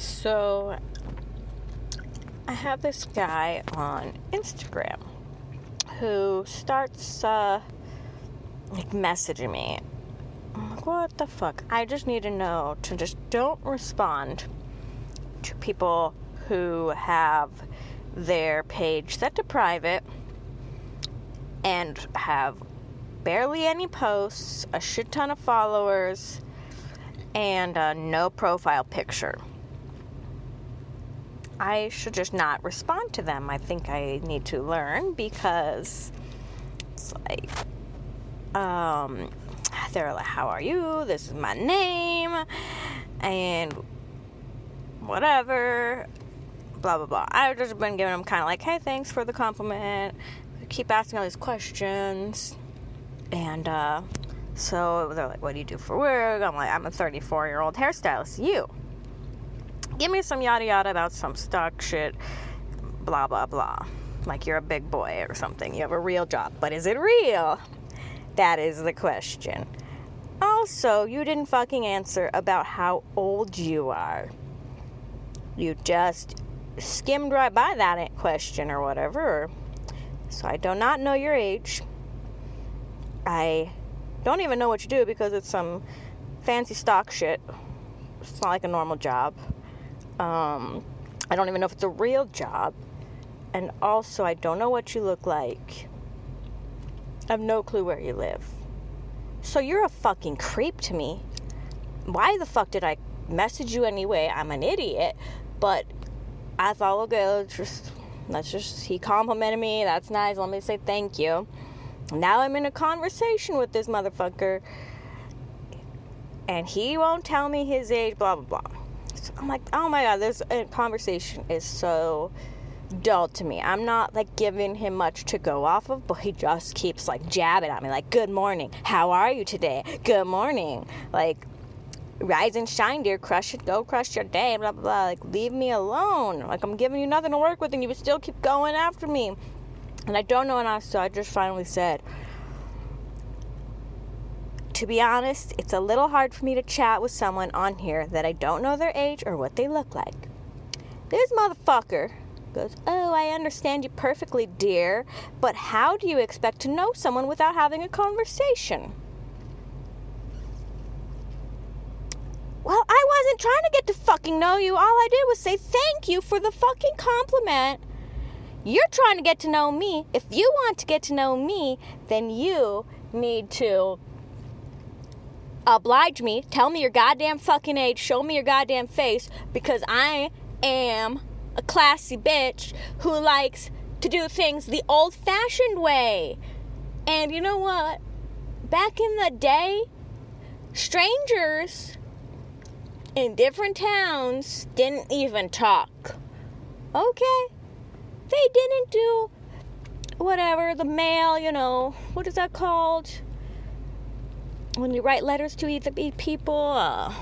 So, I have this guy on Instagram who starts uh, like messaging me. I'm like, what the fuck? I just need to know to just don't respond to people who have their page set to private and have barely any posts, a shit ton of followers, and uh, no profile picture. I should just not respond to them. I think I need to learn because it's like, um, they're like, How are you? This is my name, and whatever, blah blah blah. I've just been giving them kind of like, Hey, thanks for the compliment. Keep asking all these questions, and uh, so they're like, What do you do for work? I'm like, I'm a 34 year old hairstylist. You give me some yada yada about some stock shit, blah blah blah. Like you're a big boy or something. You have a real job. But is it real? That is the question. Also, you didn't fucking answer about how old you are. You just skimmed right by that question or whatever. So I do not know your age. I don't even know what you do because it's some fancy stock shit. It's not like a normal job. Um, I don't even know if it's a real job. And also, I don't know what you look like. I have no clue where you live. So you're a fucking creep to me. Why the fuck did I message you anyway? I'm an idiot. But I thought, okay, let's just, let's just, he complimented me. That's nice. Let me say thank you. Now I'm in a conversation with this motherfucker. And he won't tell me his age, blah, blah, blah. I'm like, oh my god, this uh, conversation is so dull to me. I'm not like giving him much to go off of, but he just keeps like jabbing at me, like, good morning, how are you today? Good morning. Like, rise and shine, dear, crush it, go crush your day, blah, blah, blah. Like, leave me alone. Like, I'm giving you nothing to work with, and you still keep going after me. And I don't know what else, so I just finally said, to be honest, it's a little hard for me to chat with someone on here that I don't know their age or what they look like. This motherfucker goes, Oh, I understand you perfectly, dear, but how do you expect to know someone without having a conversation? Well, I wasn't trying to get to fucking know you. All I did was say thank you for the fucking compliment. You're trying to get to know me. If you want to get to know me, then you need to oblige me, tell me your goddamn fucking age, show me your goddamn face, because I am a classy bitch who likes to do things the old fashioned way. And you know what? Back in the day, strangers in different towns didn't even talk. Okay? They didn't do whatever, the mail, you know, what is that called? When you write letters to either people, uh,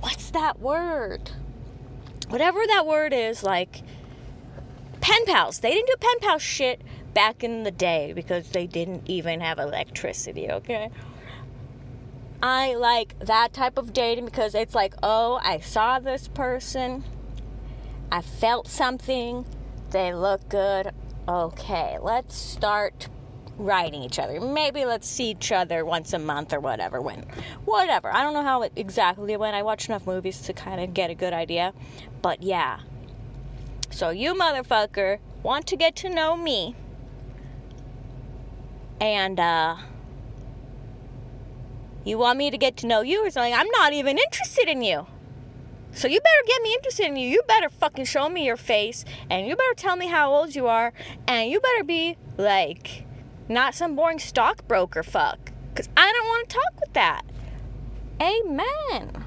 what's that word? Whatever that word is, like pen pals. They didn't do pen pal shit back in the day because they didn't even have electricity, okay? I like that type of dating because it's like, oh, I saw this person, I felt something, they look good. Okay, let's start writing each other. Maybe let's see each other once a month or whatever. When, whatever. I don't know how it exactly went. I watched enough movies to kind of get a good idea. But yeah. So you motherfucker want to get to know me. And uh you want me to get to know you or something. I'm not even interested in you. So you better get me interested in you. You better fucking show me your face and you better tell me how old you are and you better be like not some boring stockbroker fuck. Because I don't want to talk with that. Amen.